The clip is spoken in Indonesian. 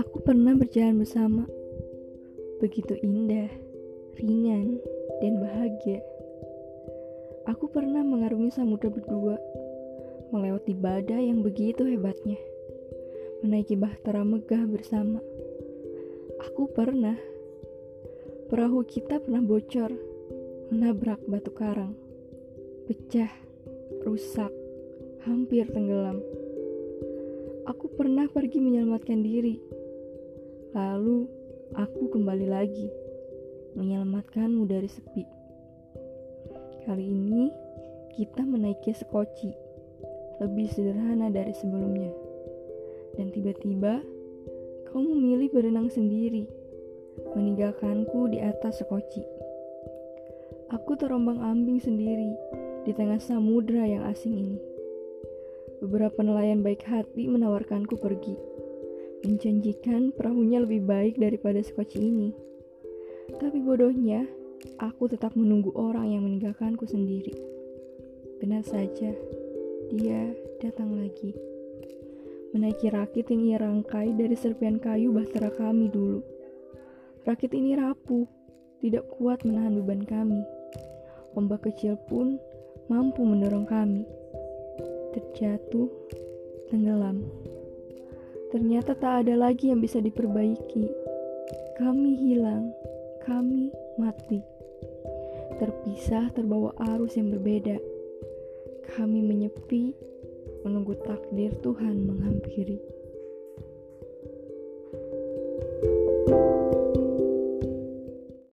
Aku pernah berjalan bersama, begitu indah, ringan, dan bahagia. Aku pernah mengarungi samudra berdua, melewati badai yang begitu hebatnya, menaiki bahtera megah bersama. Aku pernah, perahu kita pernah bocor, menabrak batu karang, pecah, rusak, hampir tenggelam. Aku pernah pergi menyelamatkan diri, lalu aku kembali lagi menyelamatkanmu dari sepi. Kali ini kita menaiki sekoci, lebih sederhana dari sebelumnya. Dan tiba-tiba kau memilih berenang sendiri, meninggalkanku di atas sekoci. Aku terombang-ambing sendiri di tengah samudra yang asing ini. Beberapa nelayan baik hati menawarkanku pergi, menjanjikan perahunya lebih baik daripada sekoci ini. Tapi bodohnya, aku tetap menunggu orang yang meninggalkanku sendiri. Benar saja, dia datang lagi. Menaiki rakit yang ia rangkai dari serpian kayu bahtera kami dulu. Rakit ini rapuh, tidak kuat menahan beban kami. Ombak kecil pun mampu mendorong kami. Terjatuh, tenggelam. Ternyata tak ada lagi yang bisa diperbaiki. Kami hilang, kami mati. Terpisah terbawa arus yang berbeda. Kami menyepi, menunggu takdir Tuhan menghampiri.